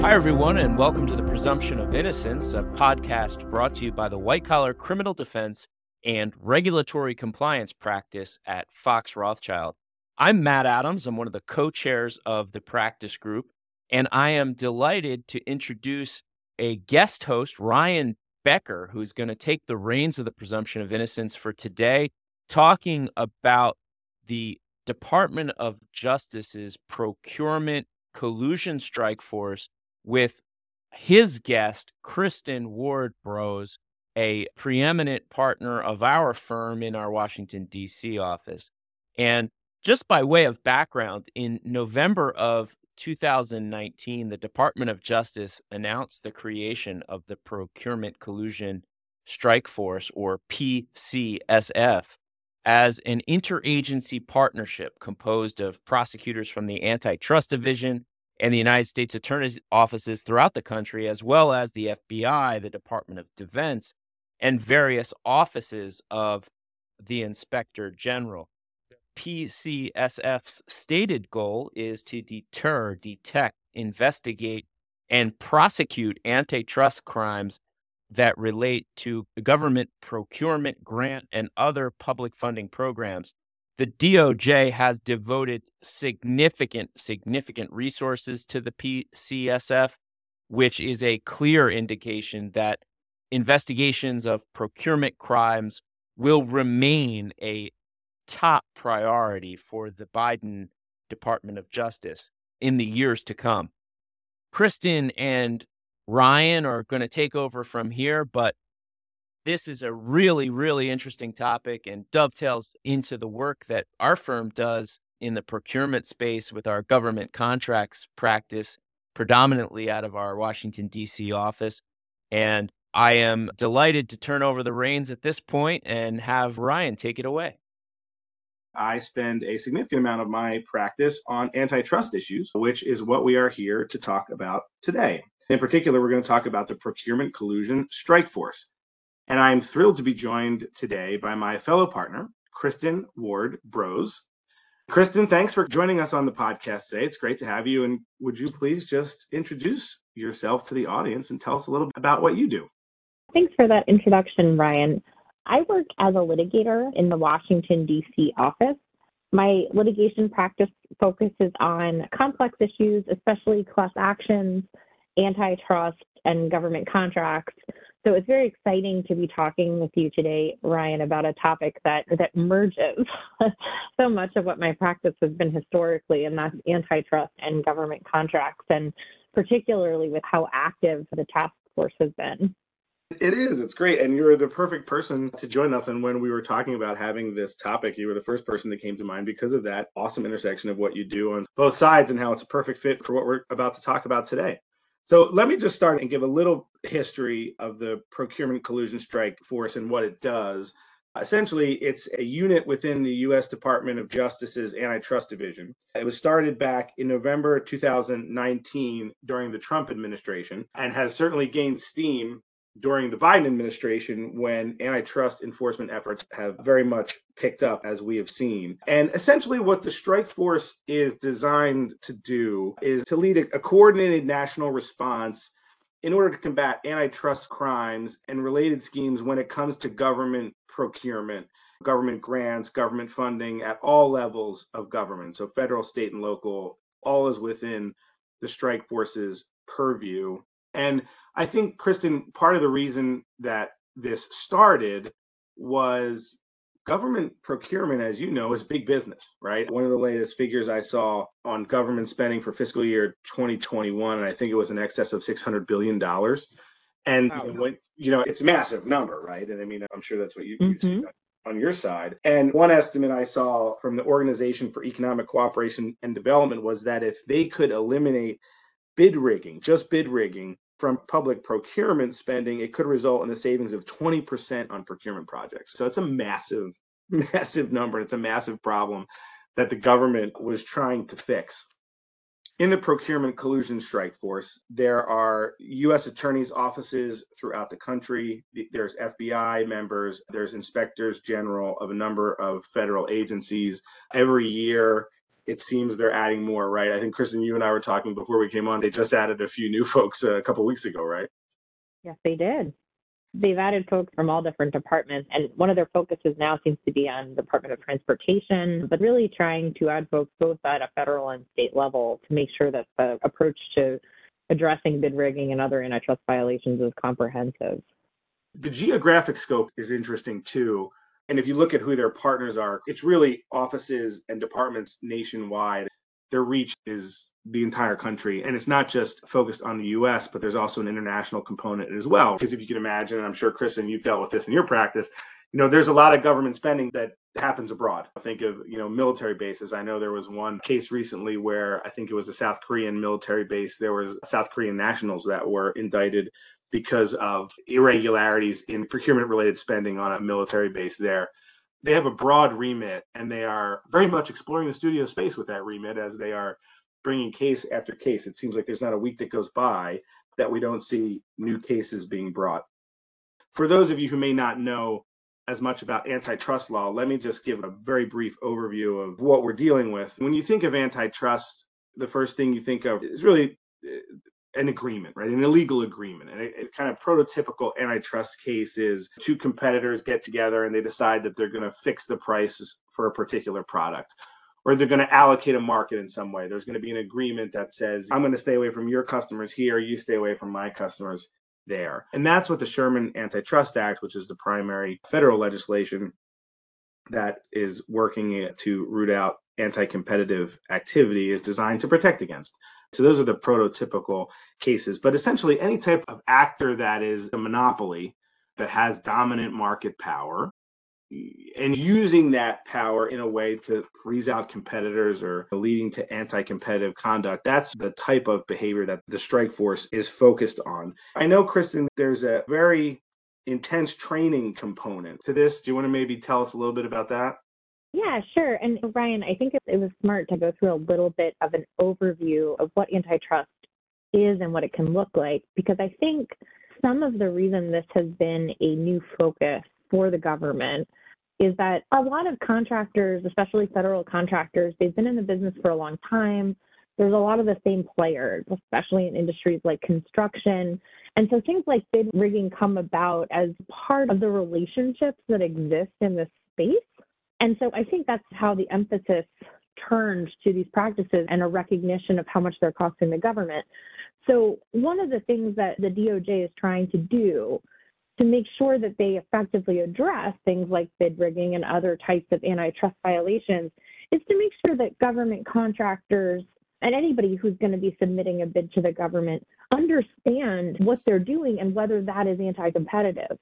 Hi, everyone, and welcome to the Presumption of Innocence, a podcast brought to you by the White Collar Criminal Defense and Regulatory Compliance Practice at Fox Rothschild. I'm Matt Adams. I'm one of the co chairs of the practice group, and I am delighted to introduce a guest host, Ryan Becker, who's going to take the reins of the Presumption of Innocence for today, talking about the Department of Justice's procurement collusion strike force with his guest, Kristen Ward Broz, a preeminent partner of our firm in our Washington, D.C. office. And just by way of background, in November of 2019, the Department of Justice announced the creation of the Procurement Collusion Strike Force, or PCSF, as an interagency partnership composed of prosecutors from the Antitrust Division, and the United States Attorney's offices throughout the country, as well as the FBI, the Department of Defense, and various offices of the Inspector General. PCSF's stated goal is to deter, detect, investigate, and prosecute antitrust crimes that relate to government procurement, grant, and other public funding programs the DOJ has devoted significant, significant resources to the PCSF, which is a clear indication that investigations of procurement crimes will remain a top priority for the Biden Department of Justice in the years to come. Kristen and Ryan are going to take over from here, but this is a really, really interesting topic and dovetails into the work that our firm does in the procurement space with our government contracts practice, predominantly out of our Washington, D.C. office. And I am delighted to turn over the reins at this point and have Ryan take it away. I spend a significant amount of my practice on antitrust issues, which is what we are here to talk about today. In particular, we're going to talk about the procurement collusion strike force. And I'm thrilled to be joined today by my fellow partner, Kristen Ward Broz. Kristen, thanks for joining us on the podcast today. It's great to have you. And would you please just introduce yourself to the audience and tell us a little bit about what you do? Thanks for that introduction, Ryan. I work as a litigator in the Washington, D.C. office. My litigation practice focuses on complex issues, especially class actions, antitrust, and government contracts. So it's very exciting to be talking with you today, Ryan, about a topic that that merges so much of what my practice has been historically, and that's antitrust and government contracts, and particularly with how active the task force has been. It is. It's great. And you're the perfect person to join us. And when we were talking about having this topic, you were the first person that came to mind because of that awesome intersection of what you do on both sides and how it's a perfect fit for what we're about to talk about today. So let me just start and give a little history of the procurement collusion strike force and what it does. Essentially, it's a unit within the U.S. Department of Justice's Antitrust Division. It was started back in November 2019 during the Trump administration and has certainly gained steam during the Biden administration when antitrust enforcement efforts have very much picked up, as we have seen. And essentially, what the strike force is designed to do is to lead a, coordinated national response in order to combat antitrust crimes and related schemes when it comes to government procurement, government grants, government funding at all levels of government. So, federal, state, and local, all is within the strike force's purview. And I think, Kristen, part of the reason that this started was government procurement, as you know, is big business, right? One of the latest figures I saw on government spending for fiscal year 2021, and I think it was in excess of $600 billion. And oh, when, you know, it's a massive number, right? And I mean, I'm sure that's what you, mm-hmm. you on your side. And one estimate I saw from the Organization for Economic Cooperation and Development was that if they could eliminate bid rigging, just bid rigging, from public procurement spending, it could result in a savings of 20% on procurement projects. So it's a massive, massive number. It's a massive problem that the government was trying to fix. In the procurement collusion strike force, there are U.S. attorneys' offices throughout the country. There's FBI members, there's inspectors general of a number of federal agencies. Every year, it seems they're adding more, right? I think Kristen, you and I were talking before we came on. They just added a few new folks uh, a couple weeks ago, right? Yes, they did. They've added folks from all different departments, and one of their focuses now seems to be on the Department of Transportation, but really trying to add folks both at a federal and state level to make sure that the approach to addressing bid rigging and other antitrust violations is comprehensive. The geographic scope is interesting too. And if you look at who their partners are, it's really offices and departments nationwide. Their reach is the entire country. And it's not just focused on the US, but there's also an international component as well. Because if you can imagine, and I'm sure, Chris, and you've dealt with this in your practice, you know, there's a lot of government spending that happens abroad. I Think of, you know, military bases. I know there was one case recently where I think it was a South Korean military base. There was South Korean nationals that were indicted because of irregularities in procurement related spending on a military base there. They have a broad remit and they are very much exploring the studio space with that remit as they are bringing case after case. It seems like there's not a week that goes by that we don't see new cases being brought. For those of you who may not know as much about antitrust law, let me just give a very brief overview of what we're dealing with. When you think of antitrust, the first thing you think of is really eh, an agreement, right? An illegal agreement. And a, kind of prototypical antitrust case is two competitors get together and they decide that they're going to fix the prices for a particular product or they're going to allocate a market in some way. There's going to be an agreement that says, I'm going to stay away from your customers here, you stay away from my customers there. And that's what the Sherman Antitrust Act, which is the primary federal legislation that is working to root out anti competitive activity, is designed to protect against. So those are the prototypical cases. But essentially, any type of actor that is a monopoly that has dominant market power and using that power in a way to freeze out competitors or leading to anti-competitive conduct that's the type of behavior that the strike force is focused on. I know kristen there's a very intense training component to this. Do you want to maybe tell us a little bit about that yeah, sure. And Ryan, I think it was smart to go through a little bit of an overview of what antitrust is and what it can look like, because I think some of the reason this has been a new focus for the government is that a lot of contractors, especially federal contractors, they've been in the business for a long time. There's a lot of the same players, especially in industries like construction. And so things like bid rigging come about as part of the relationships that exist in this space. And so I think that's how the emphasis turned to these practices and a recognition of how much they're costing the government. So one of the things that the DOJ is trying to do to make sure that they effectively address things like bid rigging and other types of antitrust violations is to make sure that government contractors and anybody who's going to be submitting a bid to the government understand what they're doing and whether that is anti-competitive.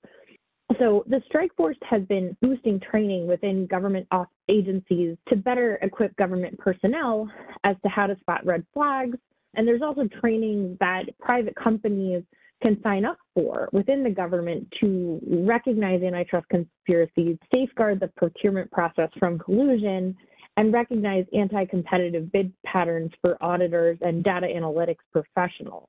So the strike force has been boosting training within government agencies to better equip government personnel as to how to spot red flags. And there's also training that private companies can sign up for within the government to recognize antitrust conspiracies, safeguard the procurement process from collusion, and recognize anti competitive bid patterns for auditors and data analytics professionals.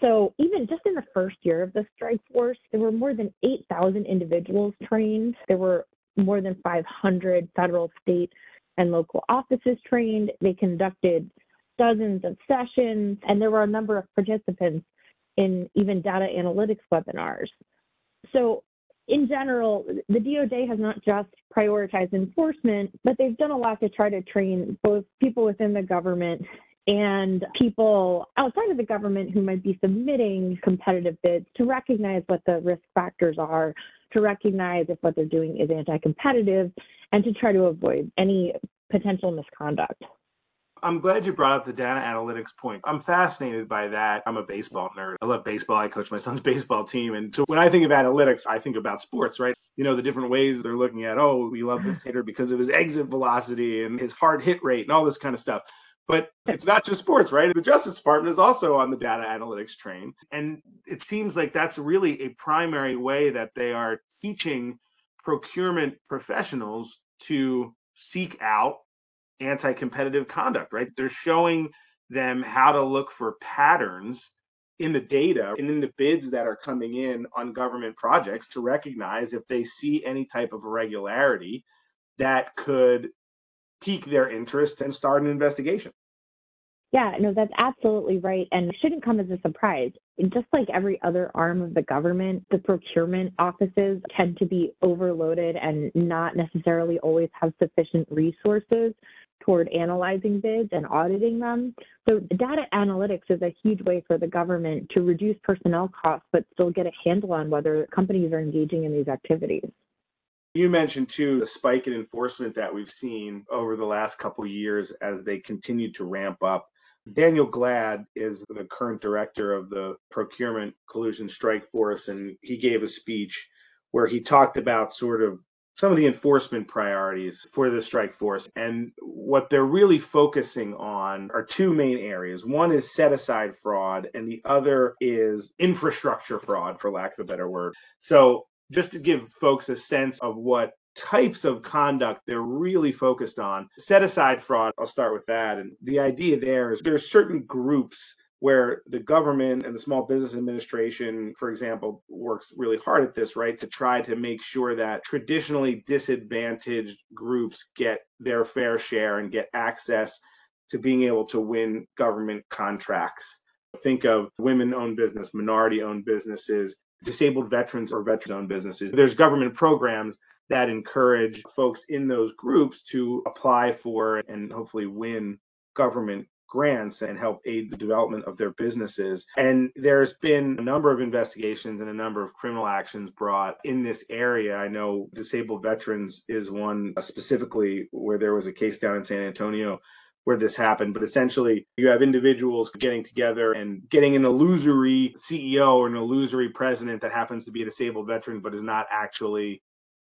So even just in the first year of the strike force, there were more than 8,000 individuals trained. There were more than 500 federal, state, and local offices trained. They conducted dozens of sessions, and there were a number of participants in even data analytics webinars. So in general, the DOJ has not just prioritized enforcement, but they've done a lot to try to train both people within the government and people outside of the government who might be submitting competitive bids to recognize what the risk factors are, to recognize if what they're doing is anti competitive, and to try to avoid any potential misconduct. I'm glad you brought up the data analytics point. I'm fascinated by that. I'm a baseball nerd. I love baseball. I coach my son's baseball team. And so when I think of analytics, I think about sports, right? You know, the different ways they're looking at, oh, we love this hitter because of his exit velocity and his hard hit rate and all this kind of stuff. But it's not just sports, right? The Justice Department is also on the data analytics train. And it seems like that's really a primary way that they are teaching procurement professionals to seek out anti competitive conduct, right? They're showing them how to look for patterns in the data and in the bids that are coming in on government projects to recognize if they see any type of irregularity that could pique their interest and start an investigation. Yeah, no, that's absolutely right. And it shouldn't come as a surprise. Just like every other arm of the government, the procurement offices tend to be overloaded and not necessarily always have sufficient resources toward analyzing bids and auditing them. So data analytics is a huge way for the government to reduce personnel costs, but still get a handle on whether companies are engaging in these activities. You mentioned too the spike in enforcement that we've seen over the last couple years as they continue to ramp up. Mm-hmm. Daniel Glad is the current director of the Procurement Collusion Strike Force, and he gave a speech where he talked about sort of some of the enforcement priorities for the strike force. And what they're really focusing on are two main areas. One is set aside fraud, and the other is infrastructure fraud, for lack of a better word. So, just to give folks a sense of what types of conduct they're really focused on. Set aside fraud, I'll start with that. And the idea there is there are certain groups where the government and the Small Business Administration, for example, works really hard at this, right, to try to make sure that traditionally disadvantaged groups get their fair share and get access to being able to win government contracts. Think of women owned business, minority owned businesses, disabled veterans or veteran owned businesses. There's government programs that encourage folks in those groups to apply for and hopefully win government grants and help aid the development of their businesses. And there's been a number of investigations and a number of criminal actions brought in this area. I know disabled veterans is one uh, specifically where there was a case down in San Antonio where this happened. But essentially, you have individuals getting together and getting an illusory CEO or an illusory president that happens to be a disabled veteran, but is not actually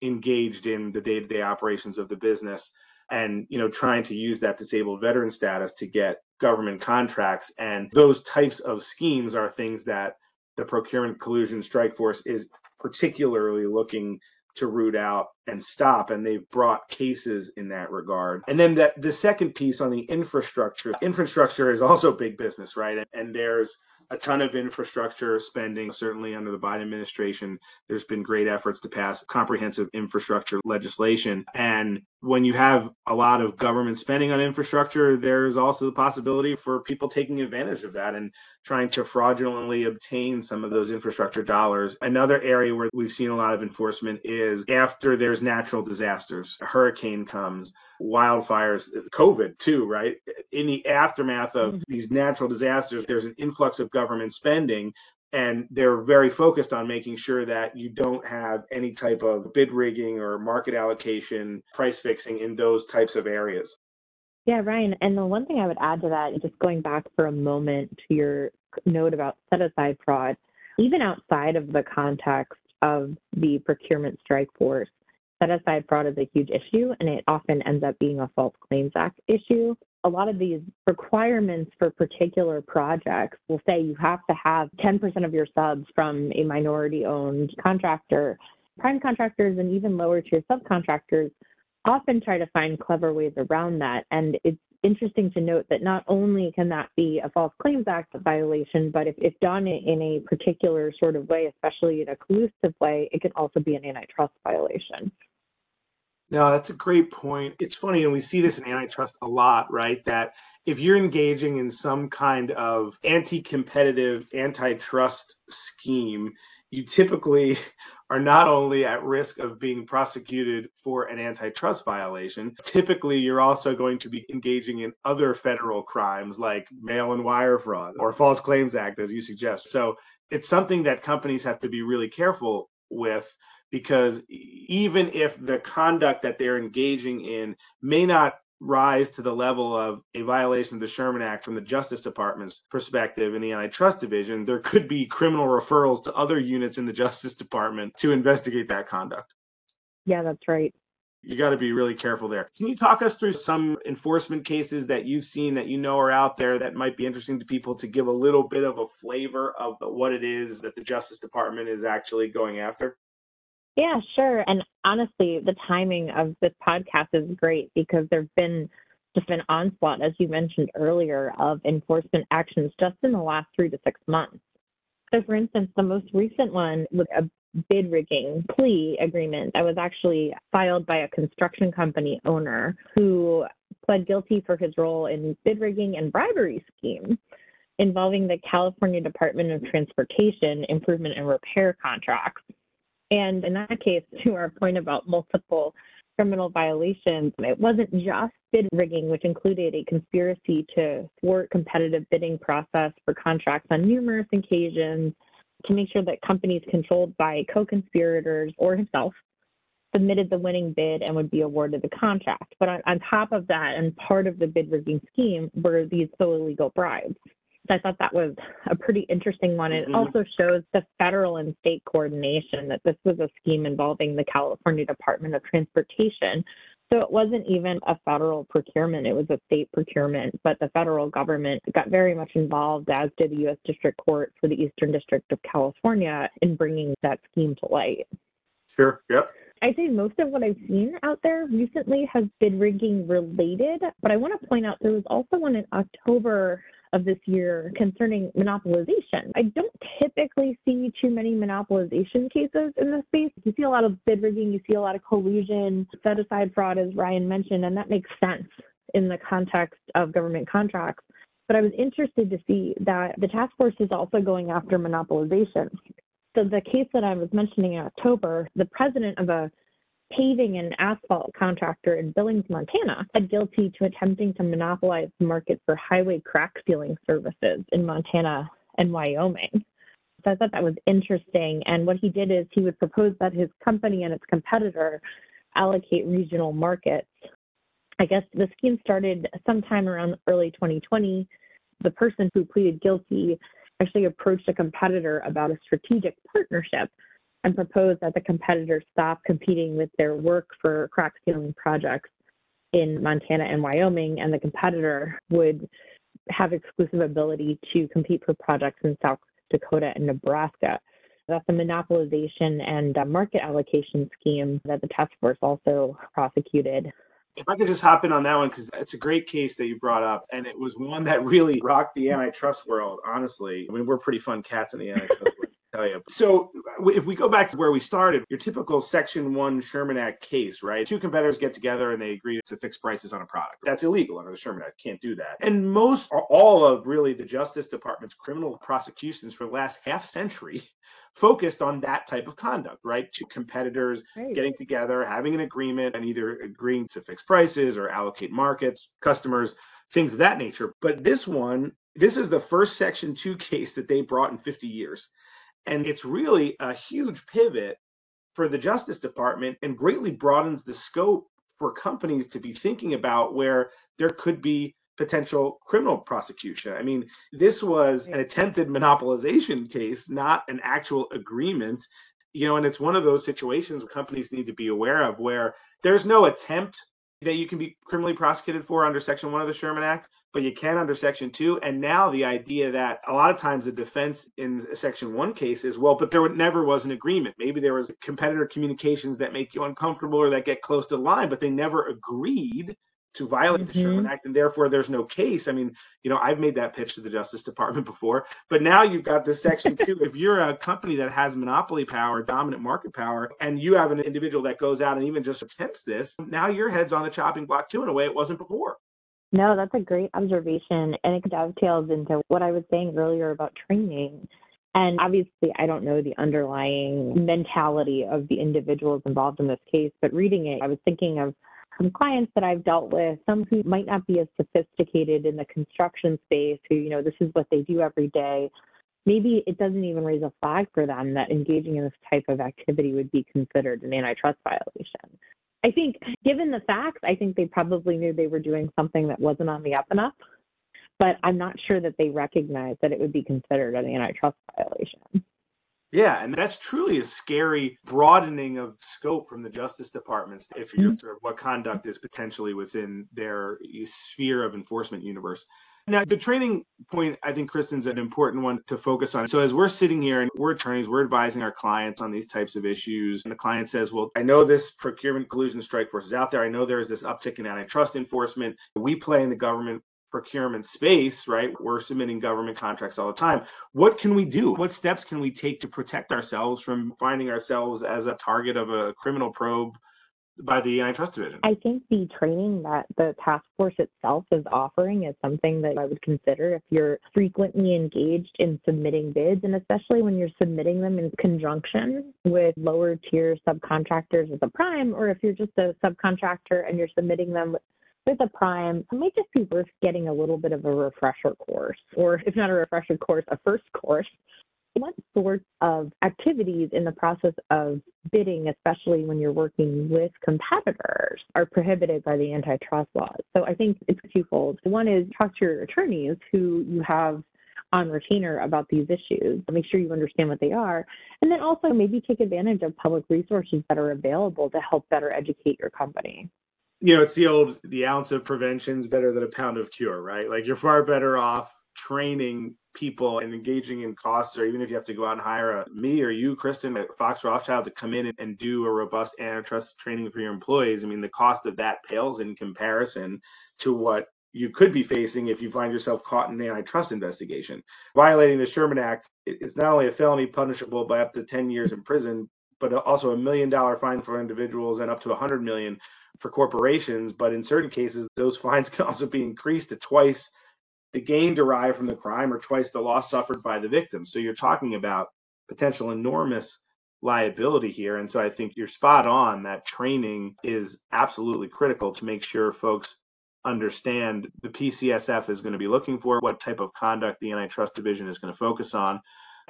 engaged in the day to day operations of the business. And, you know, trying to use that disabled veteran status to get government contracts. And those types of schemes are things that the procurement collusion strike force is particularly looking to root out and stop and they've brought cases in that regard and then that the second piece on the infrastructure infrastructure is also big business right and, and there's a ton of infrastructure spending, certainly under the Biden administration. There's been great efforts to pass comprehensive infrastructure legislation. And when you have a lot of government spending on infrastructure, there's also the possibility for people taking advantage of that and trying to fraudulently obtain some of those infrastructure dollars. Another area where we've seen a lot of enforcement is after there's natural disasters, a hurricane comes, wildfires, COVID too, right? In the aftermath of mm-hmm. these natural disasters, there's an influx of government spending and they're very focused on making sure that you don't have any type of bid rigging or market allocation, price fixing in those types of areas. Yeah, Ryan. And the one thing I would add to that, just going back for a moment to your note about set aside fraud, even outside of the context of the procurement strike force, set aside fraud is a huge issue and it often ends up being a false claims act issue. A lot of these requirements for particular projects will say you have to have 10% of your subs from a minority owned contractor. Prime contractors and even lower tier subcontractors often try to find clever ways around that. And it's interesting to note that not only can that be a False Claims Act violation, but if, if done in a particular sort of way, especially in a collusive way, it can also be an antitrust violation. No, that's a great point. It's funny, and we see this in antitrust a lot, right? That if you're engaging in some kind of anti competitive antitrust scheme, you typically are not only at risk of being prosecuted for an antitrust violation, typically you're also going to be engaging in other federal crimes like mail and wire fraud or False Claims Act, as you suggest. So it's something that companies have to be really careful with because even if the conduct that they're engaging in may not rise to the level of a violation of the Sherman Act from the Justice Department's perspective in the antitrust division, there could be criminal referrals to other units in the Justice Department to investigate that conduct. Yeah, that's right. You got to be really careful there. Can you talk us through some enforcement cases that you've seen that you know are out there that might be interesting to people to give a little bit of a flavor of what it is that the Justice Department is actually going after? Yeah, sure. And honestly, the timing of this podcast is great because there've been just an onslaught, as you mentioned earlier, of enforcement actions just in the last three to six months. So, for instance, the most recent one was a bid rigging plea agreement that was actually filed by a construction company owner who pled guilty for his role in bid rigging and bribery scheme involving the California Department of Transportation improvement and repair contracts. And in that case, to our point about multiple criminal violations, it wasn't just bid rigging, which included a conspiracy to thwart competitive bidding process for contracts on numerous occasions to make sure that companies controlled by co-conspirators or himself submitted the winning bid and would be awarded the contract. But on, on top of that, and part of the bid rigging scheme were these so illegal bribes. I thought that was a pretty interesting one. It mm-hmm. also shows the federal and state coordination that this was a scheme involving the California Department of Transportation. So it wasn't even a federal procurement, it was a state procurement, but the federal government got very much involved, as did the U.S. District Court for the Eastern District of California, in bringing that scheme to light. Sure, yep. I'd say most of what I've seen out there recently has been rigging related, but I want to point out there was also one in October of this year concerning monopolization. I don't typically see too many monopolization cases in this space. You see a lot of bid rigging, you see a lot of collusion, set aside fraud, as Ryan mentioned, and that makes sense in the context of government contracts. But I was interested to see that the task force is also going after monopolization. So the case that I was mentioning in October, the president of a paving and asphalt contractor in Billings, Montana, pled guilty to attempting to monopolize the market for highway crack sealing services in Montana and Wyoming. So I thought that was interesting. And what he did is he would propose that his company and its competitor allocate regional markets. I guess the scheme started sometime around early 2020. The person who pleaded guilty actually approached a competitor about a strategic partnership and proposed that the competitors stop competing with their work for crack sealing projects in Montana and Wyoming, and the competitor would have exclusive ability to compete for projects in South Dakota and Nebraska. That's a monopolization and market allocation scheme that the task force also prosecuted. If I could just hop in on that one, because it's a great case that you brought up, and it was one that really rocked the antitrust world, honestly. I mean, we're pretty fun cats in the antitrust Oh, tell you. So if we go back to where we started, your typical Section 1 Sherman Act case, right? Two competitors get together and they agree to fix prices on a product. That's illegal under the Sherman Act. Can't do that. And most all of really the Justice Department's criminal prosecutions for the last half century focused on that type of conduct, right? Two competitors right. getting together, having an agreement, and either agreeing to fix prices or allocate markets, customers, things of that nature. But this one, this is the first Section 2 case that they brought in 50 years. And it's really a huge pivot for the Justice Department and greatly broadens the scope for companies to be thinking about where there could be potential criminal prosecution. I mean, this was an attempted monopolization case, not an actual agreement. You know, and it's one of those situations companies need to be aware of where there's no attempt that you can be criminally prosecuted for under Section 1 of the Sherman Act, but you can under Section 2. And now the idea that a lot of times the defense in Section 1 case is, well, but there never was an agreement. Maybe there was competitor communications that make you uncomfortable or that get close to the line, but they never agreed to violate mm-hmm. the Sherman Act, and therefore there's no case. I mean, you know, I've made that pitch to the Justice Department before, but now you've got this section two. if you're a company that has monopoly power, dominant market power, and you have an individual that goes out and even just attempts this, now your head's on the chopping block too in a way it wasn't before. No, that's a great observation, and it dovetails into what I was saying earlier about training. And obviously, I don't know the underlying mentality of the individuals involved in this case, but reading it, I was thinking of some clients that I've dealt with, some who might not be as sophisticated in the construction space, who, you know, this is what they do every day. Maybe it doesn't even raise a flag for them that engaging in this type of activity would be considered an antitrust violation. I think, given the facts, I think they probably knew they were doing something that wasn't on the up and up, but I'm not sure that they recognized that it would be considered an antitrust violation. Yeah, and that's truly a scary broadening of scope from the Justice Department's if you're mm-hmm. what conduct is potentially within their sphere of enforcement universe. Now, the training point, I think, Kristen's an important one to focus on. So, as we're sitting here and we're attorneys, we're advising our clients on these types of issues. And the client says, Well, I know this procurement collusion strike force is out there. I know there is this uptick in antitrust enforcement. We play in the government procurement space, right? We're submitting government contracts all the time. What can we do? What steps can we take to protect ourselves from finding ourselves as a target of a criminal probe by the antitrust division? I think the training that the task force itself is offering is something that I would consider if you're frequently engaged in submitting bids, and especially when you're submitting them in conjunction with lower tier subcontractors as a prime, or if you're just a subcontractor and you're submitting them with a prime, it might just be worth getting a little bit of a refresher course, or if not a refresher course, a first course what sorts of activities in the process of bidding, especially when you're working with competitors, are prohibited by the antitrust laws? So I think it's twofold. One is talk to your attorneys who you have on retainer about these issues. Make sure you understand what they are. And then also maybe take advantage of public resources that are available to help better educate your company. You know, it's the old the ounce of prevention is better than a pound of cure, right? Like you're far better off training people and engaging in costs, or even if you have to go out and hire a, me or you, Kristen, at Fox Rothschild to come in and, and do a robust antitrust training for your employees, I mean, the cost of that pales in comparison to what you could be facing if you find yourself caught in an antitrust investigation. Violating the Sherman Act is not only a felony punishable by up to 10 years in prison, but uh, also a million dollar fine for individuals and up to 100 million for corporations. But in certain cases, those fines can also be increased to twice the gain derived from the crime or twice the loss suffered by the victim. So you're talking about potential enormous liability here. And so I think you're spot on that training is absolutely critical to make sure folks understand the PCSF is going to be looking for, what type of conduct the antitrust division is going to focus on.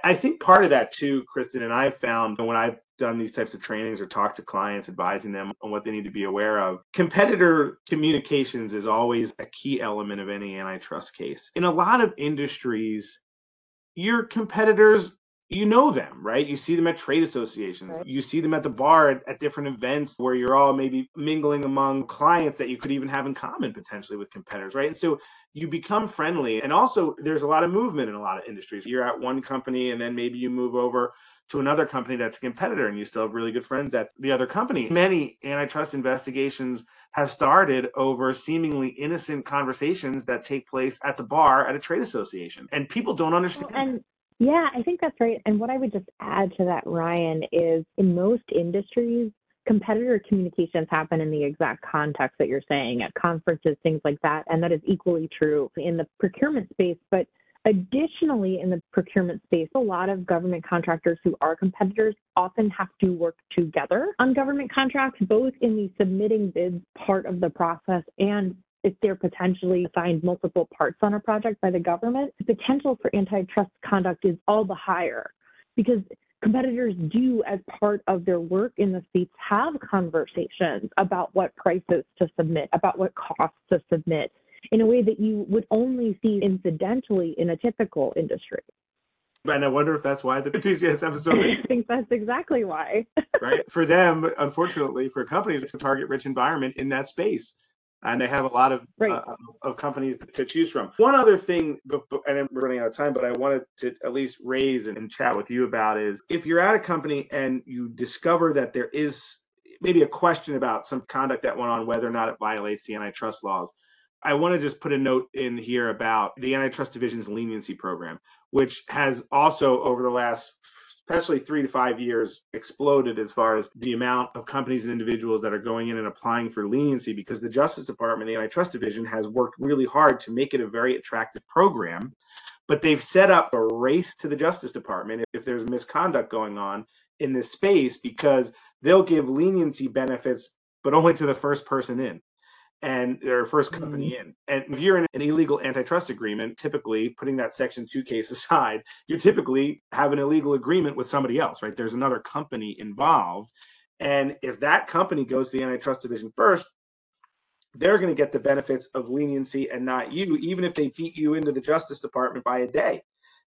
I think part of that too, Kristen, and I've found when I've done these types of trainings or talked to clients, advising them on what they need to be aware of, competitor communications is always a key element of any antitrust case. In a lot of industries, your competitors you know them, right? You see them at trade associations. Right. You see them at the bar at, at, different events where you're all maybe mingling among clients that you could even have in common potentially with competitors, right? And so you become friendly. And also, there's a lot of movement in a lot of industries. You're at one company and then maybe you move over to another company that's a competitor and you still have really good friends at the other company. Many antitrust investigations have started over seemingly innocent conversations that take place at the bar at a trade association. And people don't understand. Well, and- yeah, I think that's right. And what I would just add to that, Ryan, is in most industries, competitor communications happen in the exact context that you're saying at conferences, things like that. And that is equally true in the procurement space. But additionally, in the procurement space, a lot of government contractors who are competitors often have to work together on government contracts, both in the submitting bids part of the process and if they're potentially assigned multiple parts on a project by the government, the potential for antitrust conduct is all the higher because competitors do, as part of their work in the states, have conversations about what prices to submit, about what costs to submit in a way that you would only see incidentally in a typical industry. And I wonder if that's why the PCS episode. I think that's exactly why. right. For them, unfortunately, for companies, it's a target rich environment in that space and they have a lot of right. uh, of companies to choose from. One other thing, and we're running out of time, but I wanted to at least raise and chat with you about is if you're at a company and you discover that there is maybe a question about some conduct that went on, whether or not it violates the antitrust laws. I want to just put a note in here about the antitrust division's leniency program, which has also over the last especially three to five years, exploded as far as the amount of companies and individuals that are going in and applying for leniency because the Justice Department, the Antitrust Division, has worked really hard to make it a very attractive program. But they've set up a race to the Justice Department if there's misconduct going on in this space because they'll give leniency benefits, but only to the first person in and their first company mm-hmm. in. And if you're in an illegal antitrust agreement, typically putting that Section 2 case aside, you typically have an illegal agreement with somebody else, right? There's another company involved. And if that company goes to the antitrust division first, they're going to get the benefits of leniency and not you, even if they beat you into the Justice Department by a day.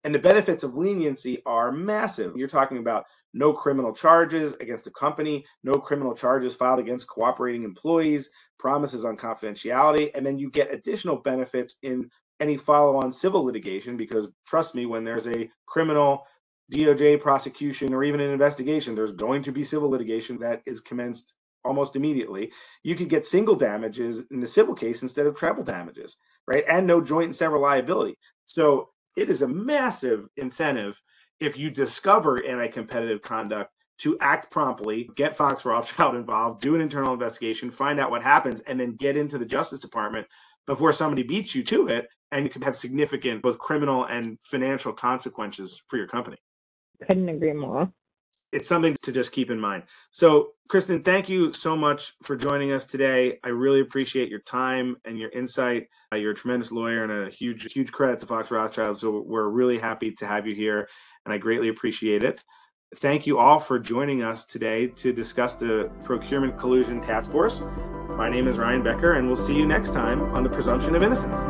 And the benefits of leniency are massive. You're talking about no criminal charges against the company, no criminal charges filed against cooperating employees, promises on confidentiality, and then you get additional benefits in any follow on civil litigation because trust me, when there's a criminal DOJ prosecution or even an investigation, there's going to be civil litigation that is commenced almost immediately. You could get single damages in the civil case instead of treble damages. right? And no joint and several liability. So it is a massive incentive if you discover anti-competitive conduct to act promptly, get Fox Rothschild involved, do an internal investigation, find out what happens, and then get into the Justice Department before somebody beats you to it. And you can have significant both criminal and financial consequences for your company. Couldn't agree more. It's something to just keep in mind. So, Kristen, thank you so much for joining us today. I really appreciate your time and your insight. Uh, you're a tremendous lawyer and a huge, huge credit to Fox Rothschild. So, we're really happy to have you here, and I greatly appreciate it. Thank you all for joining us today to discuss the Procurement Collusion Task Force. My name is Ryan Becker, and we'll see you next time on the Presumption of Innocence.